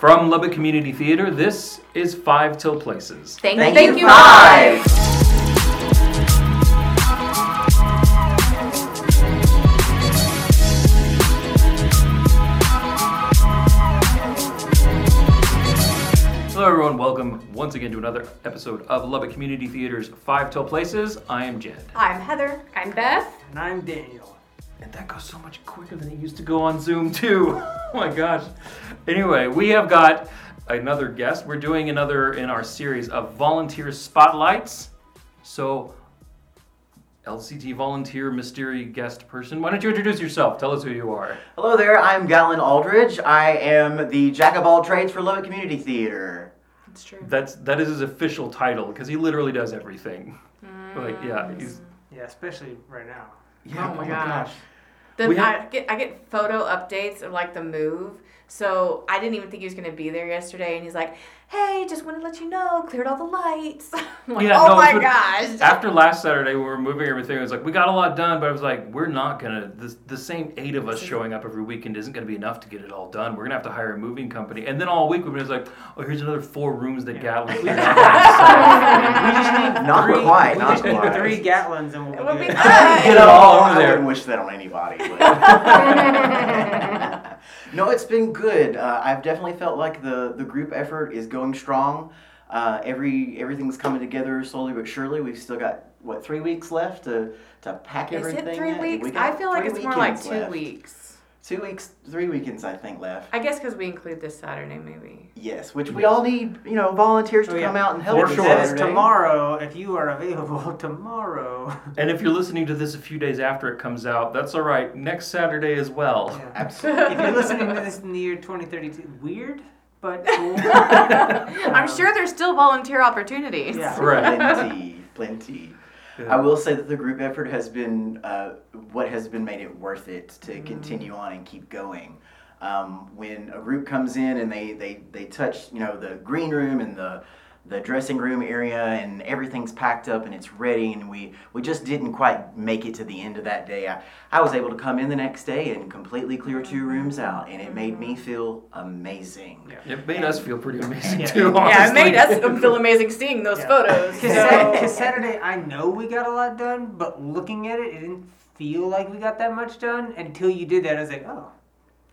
From Lubbock Community Theater, this is Five Till Places. Thank, Thank thank you, you, Five. Five. Hello, everyone. Welcome once again to another episode of Lubbock Community Theater's Five Till Places. I am Jed. I'm Heather. I'm Beth. And I'm Daniel. And that goes so much quicker than it used to go on Zoom, too. oh my gosh. Anyway, we have got another guest. We're doing another in our series of volunteer spotlights. So, LCT volunteer mystery guest person, why don't you introduce yourself? Tell us who you are. Hello there, I'm Gatlin Aldridge. I am the jack of all trades for Lubbock Community Theater. That's true. That's that is his official title because he literally does everything. Like yeah, mm. he's Yeah, especially right now. Yeah, Oh my gosh. We The, have- I get I get photo updates of like the move. So I didn't even think he was gonna be there yesterday, and he's like, "Hey, just want to let you know, cleared all the lights." I'm like, Yeah, "Oh no, my gosh!" After last Saturday, when we were moving everything, it was like we got a lot done, but I was like, we're not gonna. The, the same eight of us showing up every weekend isn't gonna be enough to get it all done. We're gonna have to hire a moving company, and then all week we've been like, oh, here's another four rooms that Gatlin cleared out. We just need Not three, quite, not just need quite. three Gatlins and we'll It would be be good. fun. Get it all over I there. wouldn't wish that on anybody. No, it's been good. Uh, I've definitely felt like the, the group effort is going strong. Uh, every everything's coming together slowly but surely. We've still got what three weeks left to to pack Is everything. it three weeks? We I feel like it's more like two left. weeks. Two weeks, three weekends, I think left. I guess because we include this Saturday, maybe. Yes, which we all need, you know, volunteers to Oh, yeah. come out and help. For us sure. Saturday. tomorrow if you are available tomorrow. and if you're listening to this a few days after it comes out, that's all right. Next Saturday as well. Yeah. Absolutely. if you're listening to this in the year 2032, weird, but cool. I'm sure um, there's still volunteer opportunities. Yeah. Right. Plenty, plenty. I will say that the group effort has been uh, what has been made it worth it to continue on and keep going. Um, when a group comes in and they, they, they touch, you know, the green room and the the dressing room area and everything's packed up and it's ready and we, we just didn't quite make it to the end of that day. I, I was able to come in the next day and completely clear two rooms out and it made me mm-hmm. feel amazing. Yeah. It made us feel pretty amazing Yeah. too. Yeah, it made us feel amazing seeing those Yeah. photos. Because So. Saturday, I know we got a lot done, but looking at it, it didn't feel like we got that much done until you did that. I was like, oh.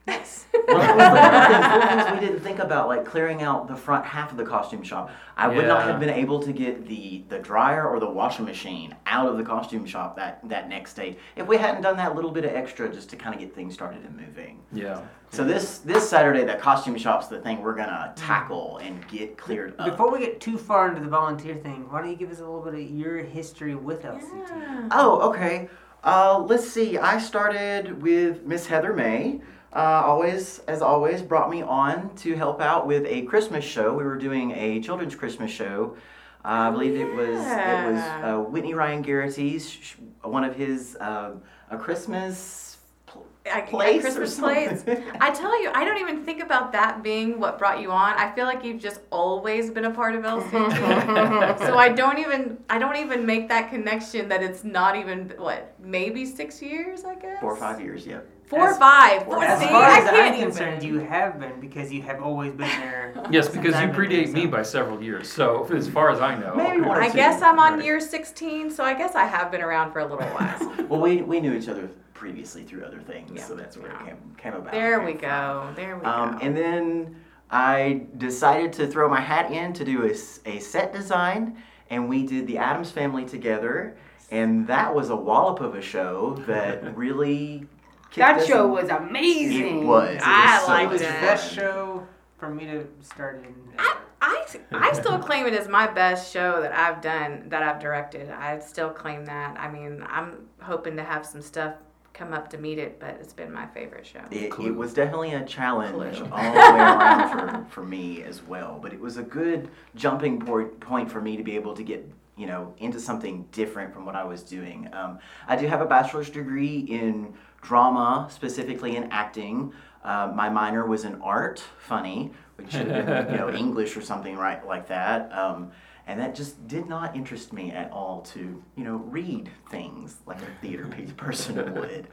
Nice. Well, it was the things, we didn't think about, like clearing out the front half of the costume shop. I would not have been able to get the, the dryer or the washing machine out of the costume shop that, that next day if we hadn't done that little bit of extra just to kind of get things started and moving. Yeah. So this this Saturday, the costume shop's the thing we're gonna tackle and get cleared up. Before we get too far into the volunteer thing, why don't you give us a little bit of your history with LCT? Yeah. Oh, okay. Uh, let's see. I started with Miss Heather May. Uh, always, as always, brought me on to help out with a Christmas show. We were doing a children's Christmas show. Uh, I believe it was it was uh, Whitney Ryan Garrity's one of his uh, a Christmas. pl- I, Plates or Christmas plates. I tell you, I don't even think about that being what brought you on. I feel like you've just always been a part of LCT. so I don't even I don't even make that connection that it's not even what maybe six years I guess Four or five years, yep. Four As- or five. Four- Four, As see, far as I'm concerned, even. you have been because you have always been there. Yes, because you predate me so. by several years. So as far as I know, Maybe one or I two. guess I'm on Right. year 16, so I guess I have been around for a little while. Well, we, we knew each other previously through other things, Yeah. so that's where Yeah. it came, came about. there came we from. go. There we Um, go. and then I decided to throw my hat in to do a, a set design, and we did the Addams Family together, and that was a wallop of a show that really. Kicked That us show in- was amazing. It was. It I was so liked It was much it. best show for me to start in. I, I, I still claim it as my best show that I've done, that I've directed. I still claim that. I mean, I'm hoping to have some stuff come up to meet it, but it's been my favorite show. It, it was definitely a challenge Clue. all the way around for, for me as well. But it was a good jumping point, point for me to be able to get you know into something different from what I was doing. Um, I do have a bachelor's degree in drama, specifically in acting. Uh, my minor was in art, funny, which should have been you know English or something right like that. Um, and that just did not interest me at all to you know read things like a theater pe- person would.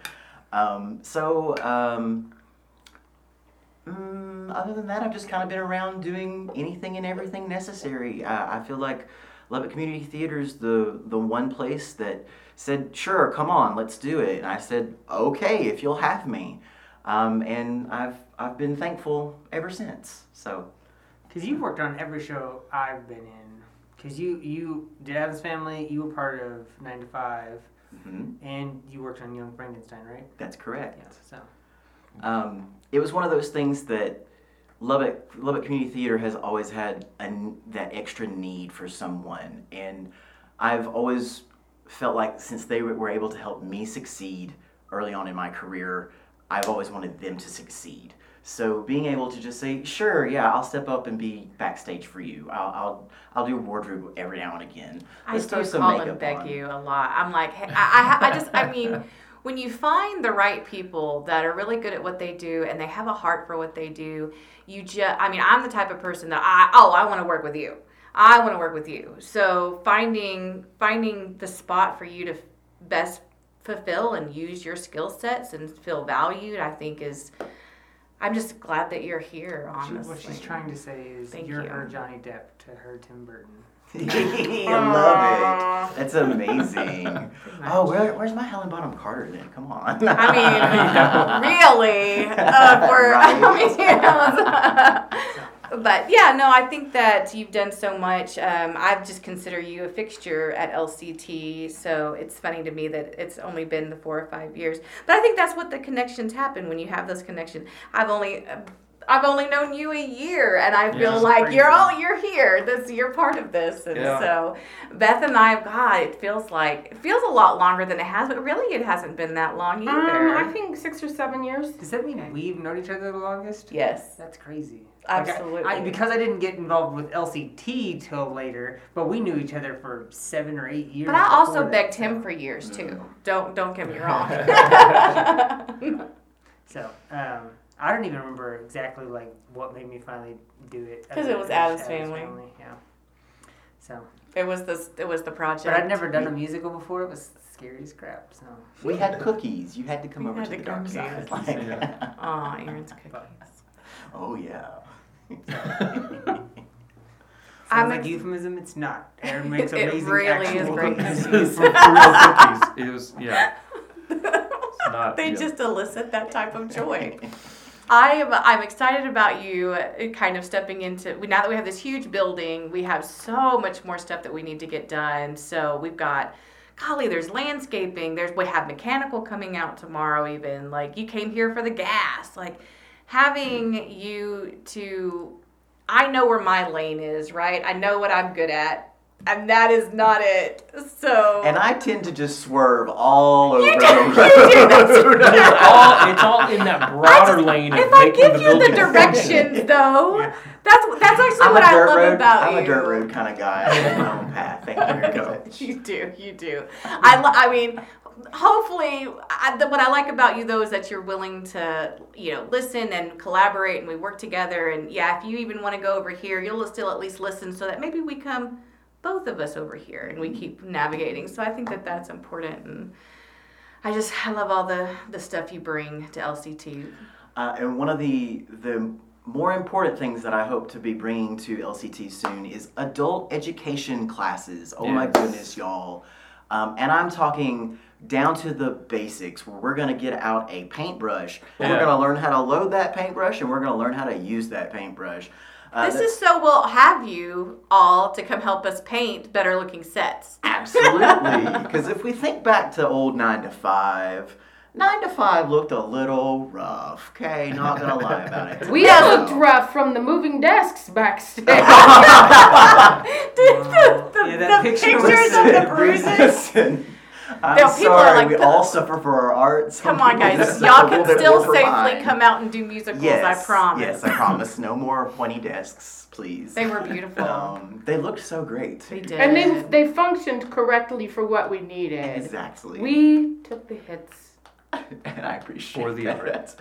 Um, so um, mm, other than that, I've just kind of been around doing anything and everything necessary. I, I feel like Lubbock Community Theater is the the one place that said, "Sure, come on, let's do it." And I said, "Okay, if you'll have me." Um, and I've I've been thankful ever since. So Because you've worked on every show I've been in. Because you you did Addams Family, you were part of Nine to Five, mhm, and you worked on Young Frankenstein, right? that's correct. Yeah. So Um, it was one of those things that Lubbock Lubbock Community Theater has always had that extra need for someone, and I've always felt like since they were able to help me succeed early on in my career, I've always wanted them to succeed. So being able to just say, sure, yeah, I'll step up and be backstage for you. I'll I'll, I'll do wardrobe every now and again. I Let's do some call and makeup beg on." you a lot. I'm like, hey, I, I, I just, I mean, when you find the right people that are really good at what they do and they have a heart for what they do, you just, I mean, I'm the type of person that I, oh, I want to work with you. I want to work with you. So finding, finding the spot for you to best fulfill and use your skill sets and feel valued, I think is. I'm just glad that you're here. Honestly, what she's trying to say is Thank you're you. her Johnny Depp to her Tim Burton. I love it. That's amazing. Oh, where, where's my Helena Bonham Carter then? Come on. I mean, really, uh, for I mean, but yeah, no, I think that you've done so much. Um, I just consider you a fixture at LCT, so it's funny to me that it's only been the four or five years. But I think that's what the connections happen when you have those connections. I've only. I've only known you a year, and I feel Yeah. like you're all you're here. This you're part of this, and Yeah. so Beth and I, have God, it feels like it feels a lot longer than it has, but really it hasn't been that long either. Um, I think six or seven years. Does that mean we've known each other the longest? yes. That's crazy. Like, I- Absolutely. I, because I didn't get involved with LCT till later, but we knew each other for seven or eight years. But I also that, begged so- him for years too. Don't don't get me wrong. So um, I don't even remember exactly like what made me finally do it. Because it was than Addams just Family. Yeah. So, it was the it was the project. but I'd never done a musical before. It was scary as crap. So we had cookies. You had to come We over to the the dark side. Like- Yeah. Aw, Aaron's cookies. oh yeah. sounds I'm like ex- euphemism. It's not. Aaron makes It amazing really is actual great cookies. for, for real cookies. It was yeah. Not. they yeah. just elicit that type of joy. I am I'm excited about you uh, kind of stepping into now that we have this huge building, we have so much more stuff that we need to get done. So we've got golly, there's landscaping, there's we have mechanical coming out tomorrow even. Like you came here for the gas. Like having you to I know where my lane is, right? I know what I'm good at. And that is not it. So And I tend to just swerve all over. You the do, road. you do, that's it's all it's all in that broader lane. Of if I give the you the directions, though, that's that's actually I'm what a I dirt love road. about I'm you. a dirt road kind of guy. I have my own path. Thank you very much. You do, you do. I, lo- I mean, hopefully, I, the, what I like about you though is that you're willing to, you know, listen and collaborate, and we work together. And yeah, if you even want to go over here, you'll still at least listen, so that maybe we come, both of us over here, and we keep navigating. So I think that that's important, and I just I love all the the stuff you bring to LCT. Uh, and one of the the more important things that I hope to be bringing to LCT soon is adult education classes. Oh my goodness, y'all! Um, and I'm talking down to the basics, where we're gonna get out a paintbrush. and We're gonna learn how to load that paintbrush, and we're gonna learn how to use that paintbrush. Uh, This is so we'll have you all to come help us paint better looking sets. Absolutely. Because if we think back to old 9 to 5, 9 to 5 looked a little rough. Okay, not gonna lie about it. We looked rough from the moving desks backstage. Dude, the, the, Yeah, the picture pictures of the bruises. Listen, I'm No, people are sorry, like we all suffer for our arts. Come on, guys. Y'all can still safely mine. come out and do musicals, Yes, I promise. Yes, I promise. No more pointy desks, please. They were beautiful. Um, they looked so great. they did. and they they functioned correctly for what we needed. Exactly. We took the hits. and I appreciate For the art. that.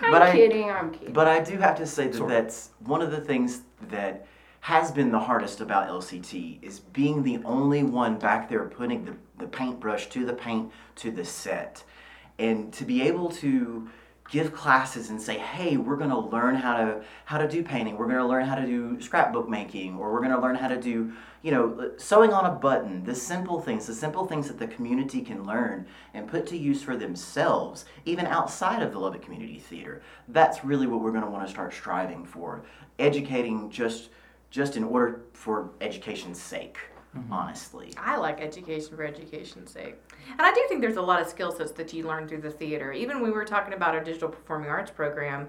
I'm But kidding. I'm kidding. But I do have to say that Sort of. that's one of the things that has been the hardest about LCT is being the only one back there putting the, the paintbrush to the paint to the set. And to be able to give classes and say, hey, we're going to learn how to how to do painting. We're going to learn how to do scrapbook making, or we're going to learn how to do you know sewing on a button. The simple things, the simple things that the community can learn and put to use for themselves, even outside of the Lubbock Community Theater. That's really what we're going to want to start striving for, educating just just in order for education's sake. Mm-hmm. Honestly. I like education for education's sake. And I do think there's a lot of skill sets that you learn through the theater. Even when we were talking about our digital performing arts program,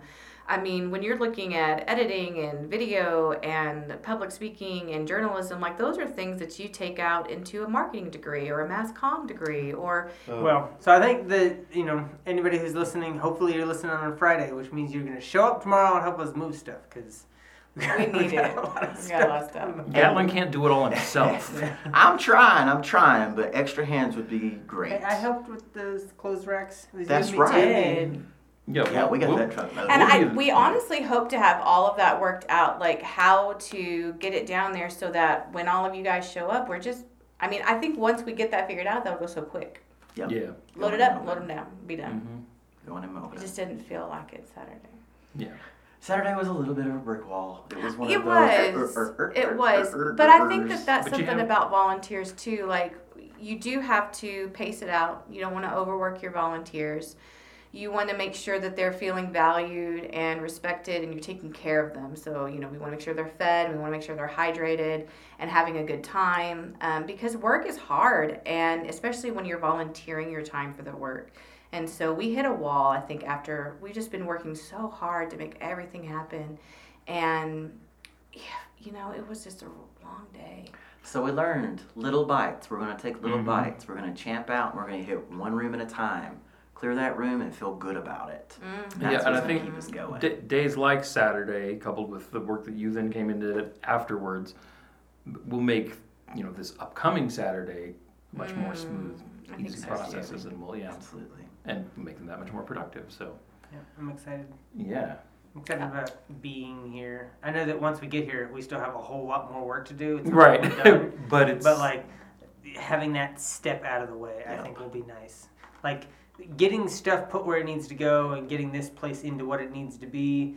I mean, when you're looking at editing and video and public speaking and journalism, like those are things that you take out into a marketing degree or a mass comm degree or oh. Well, so I think that you know anybody who's listening, hopefully you're listening on a Friday, which means you're gonna show up tomorrow and help us move stuff because we need it. We got a lot of stuff. Gatlin can't do it all himself. I'm trying, I'm trying, but extra hands would be great. I, I helped with those clothes racks. It That's you and me right. too. Yeah, Yeah, we got we'll- that truck. And We'll I, we honestly hope to have all of that worked out, like how to get it down there so that when all of you guys show up, we're just, I mean, I think once we get that figured out, that'll go so quick. Yep. Yeah. Load it up, load them down, be done. hmm Going in mode. It just didn't feel like it Saturday. Yeah. Saturday was a little bit of a brick wall. It was one It of those. was. er, er, er, It er, was. er, er, But I think that that's But something have- about volunteers too. Like, you do have to pace it out. You don't want to overwork your volunteers. You want to make sure that they're feeling valued and respected and you're taking care of them. So, you know, we want to make sure they're fed, we want to make sure they're hydrated and having a good time um, because work is hard, and especially when you're volunteering your time for the work. And so we hit a wall, I think, after we've just been working so hard to make everything happen. And, yeah, you know, it was just a long day. So we learned little bites. We're going to take little Mhm. bites. We're going to champ out. And we're going to hit one room at a time. Clear that room and feel good about it. Mm. That's Yeah, and I what's gonna think keep us going. D- days like Saturday, coupled with the work that you then came into afterwards, will make you know this upcoming Saturday much more smooth, I think easy so, processes, and will yeah, Absolutely. And make them that much more productive. So Yeah, I'm excited. yeah, I'm excited about being here. I know that once we get here, we still have a whole lot more work to do. It's right, done. but it's but like having that step out of the way, I think will be nice. Like getting stuff put where it needs to go and getting this place into what it needs to be.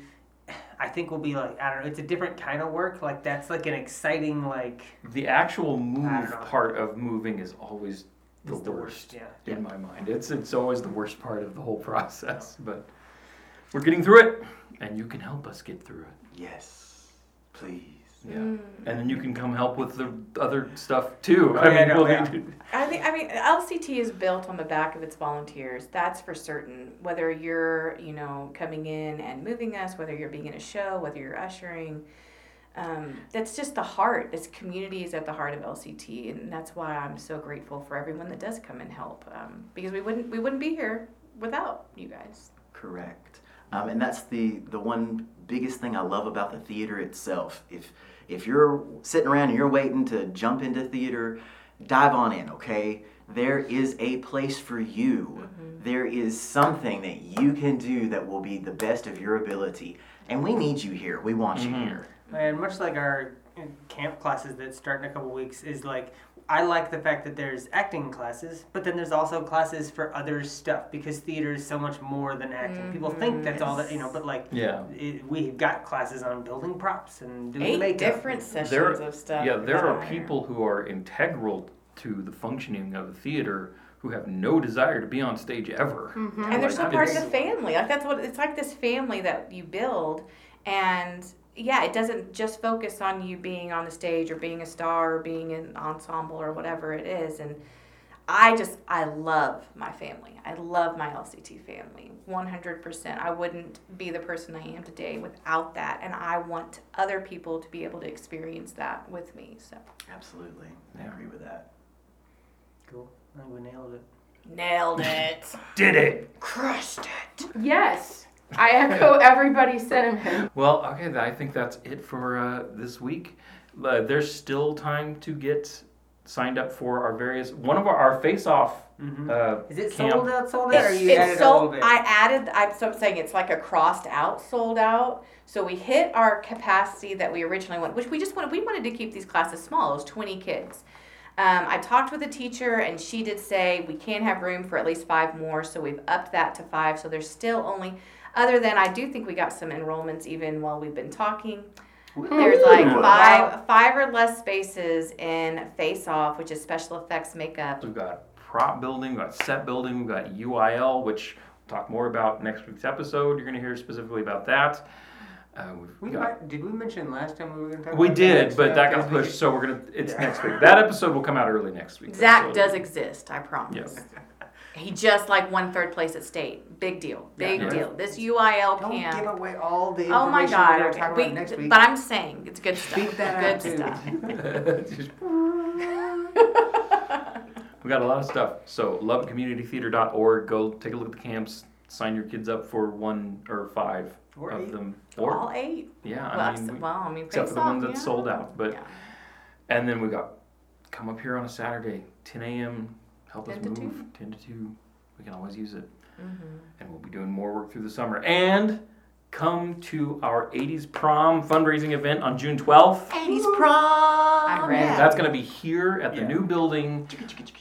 I think will be like I don't know. It's a different kind of work. Like that's like an exciting like the actual move part of moving is always the, is the worst. Yeah. in my mind. It's it's always the worst part of the whole process, but we're getting through it, and you can help us get through it. Yes. Please. Yeah, Mm. and then you can come help with the other stuff too. I yeah, mean, no, we'll yeah. need- I think I mean LCT is built on the back of its volunteers. That's for certain. Whether you're you know coming in and moving us, whether you're being in a show, whether you're ushering, um, that's just the heart. This community is at the heart of LCT, and that's why I'm so grateful for everyone that does come and help. Um, because we wouldn't we wouldn't be here without you guys. Correct. Um, and that's the the one biggest thing I love about the theater itself. If if you're sitting around and you're waiting to jump into theater, dive on in, okay? There is a place for you. There is something that you can do that will be the best of your ability. And we need you here. We want you Mhm. here. And much like our uh, camp classes that start in a couple weeks is like I like the fact that there's acting classes, but then there's also classes for other stuff because theater is so much more than acting. People think that's all that you know, but like yeah. it, we've got classes on building props and doing Eight makeup. different sessions There- of stuff. Yeah, there are Wow. people who are integral to the functioning of a theater who have no desire to be on stage ever. and they're so part of the family. Like that's what it's like. This family that you build, and yeah, it doesn't just focus on you being on the stage or being a star or being an ensemble or whatever it is. And I just I love my family. I love my LCT family, one hundred percent. I wouldn't be the person I am today without that, and I want other people to be able to experience that with me. So Absolutely. I agree with that. Cool. I think we nailed it. nailed it, Did it! crushed it. Yes. I echo everybody's sentiment. Well, okay, I think that's it for uh, this week. Uh, there's still time to get signed up for our various one of our, our face off. Mhm. Uh, Is it camp. sold out? Sold out? Or you it's added a little sold. bit? I added. I'm so I'm saying it's like a crossed out, sold out. So we hit our capacity that we originally wanted, which we just wanted. We wanted to keep these classes small. It was 20 kids. Um, I talked with a teacher, and she did say we can have room for at least five more, so we've upped that to five. So there's still only, other than I do think we got some enrollments even while we've been talking. There's like five, five or less spaces in Face Off, which is special effects makeup. We've got prop building, we've got set building, we've got UIL, which we'll talk more about next week's episode. You're going to hear specifically about that. Uh, we've We got- might, did we mention last time we were going to talk we about did, that? but that got pushed, so we're gonna. It's Yeah. next week. That episode will come out early next week. Zach so- does exist, I promise. Yes. He just like won third place at state. Big deal. Big Yeah. deal. This UIL camp. Don't give away all the Oh my information god. we're going okay. to talk We- about next week. but I'm saying it's good stuff. Beat that good out, too. stuff. We got a lot of stuff. So lubbockcommunitytheater.org. Go take a look at the camps. Sign your kids up for one or five Or of eight. them. All eight. yeah, well, I mean, we- well, I mean, except for the ones that yeah. sold out. But Yeah. and then we got come up here on a Saturday, 10 a.m. Help us to move. 2. 10 to 2. We can always use it. Mm-hmm. and we'll be doing more work through the summer. And come to our 80s prom fundraising event on June 12th. 80s prom. I'm ready. Yeah. That's going to be here at the Yeah. new building.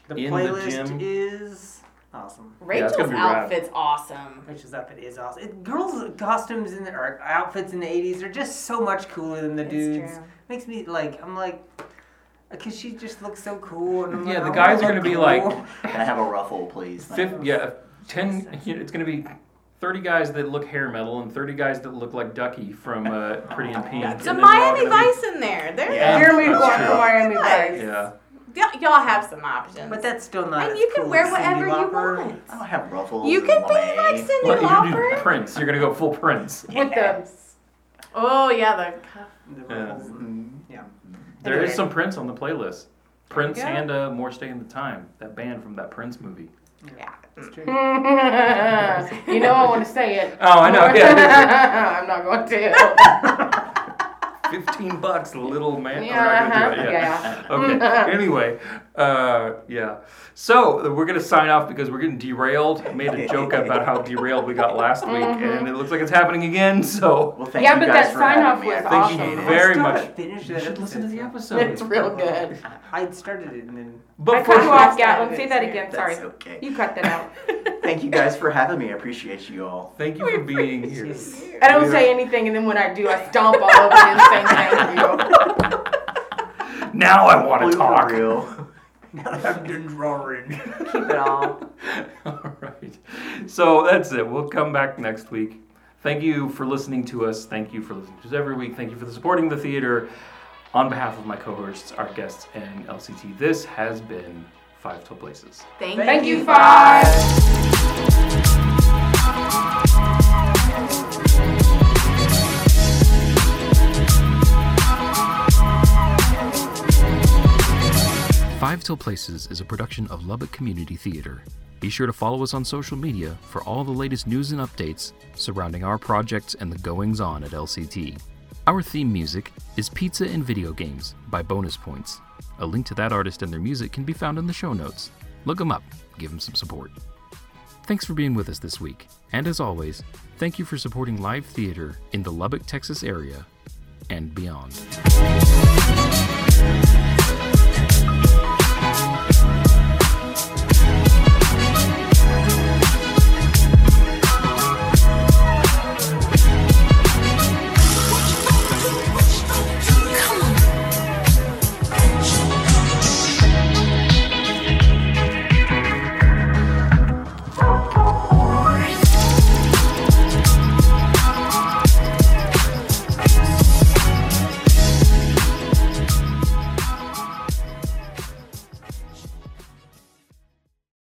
the in the gym. is awesome. Rachel's gonna be rad. outfit's awesome. Rachel's outfit is awesome. It, girls' costumes in the, or outfits in the 80s are just so much cooler than the It's dudes. true. Makes me like, I'm like, because she just looks so cool. And I'm Yeah, like, the guys are going to be look like cool. Can I have a ruffle, please? fif- yeah, 10 you know, it's going to be 30 guys that look hair metal and 30 guys that look like Ducky from uh, Pretty in Pink. It's a and then we're all Miami gonna be- Vice in there. There Yeah. Jeremy That's going true. Miami Vice. Yeah. y- y'all have some options. But that's still not. and as you can cool wear whatever you want. I don't have ruffles. You can be lame. like Cindy Well, you Lauper. do Prince. You're going to go full Prince. With the Oh yeah, the cuff. The Yeah. ruffles. Mm, Yeah. There is Anyway. some Prince on the playlist. Prince and uh, Morris Day and the Time, that band from that Prince movie. Yeah. It's true. you know I want to say it. Oh, I know. Yeah. I'm not going to. Fifteen bucks, little man. Yeah, I'm not gonna do uh-huh, it. yeah. Okay. anyway, uh, yeah. So we're gonna sign off because we're getting derailed. I made a joke about how derailed we got last week, and it looks like it's happening again. So Well, thank Yeah, you but guys that for sign-off having me. I was Thank appreciate you very I much. haven't finished you that should listen to the episode. episode. It's real good. I started it and then. I But cut you for, off, Gatlin. Say that again. Sorry. That's okay. You cut that out. Thank you guys for having me. I appreciate you all. thank you for being here. I don't say anything, and then when I do, I stomp all over you and say thank you. Now I want Blue to for talk. real. Now that I'm done drawing. Keep it all. All right. So that's it. We'll come back next week. Thank you for listening to us. Thank you for listening to us every week. Thank you for supporting the theater. On behalf of my co-hosts, our guests, and LCT, this has been Five Till Places. Thank, Thank you, five. Five Till Places is a production of Lubbock Community Theater. Be sure to follow us on social media for all the latest news and updates surrounding our projects and the goings on at LCT. Our theme music is Pizza and Video Games by Bonus Points. A link to that artist and their music can be found in the show notes. Look them up, give them some support. Thanks for being with us this week, and as always, thank you for supporting live theater in the Lubbock, Texas area and beyond.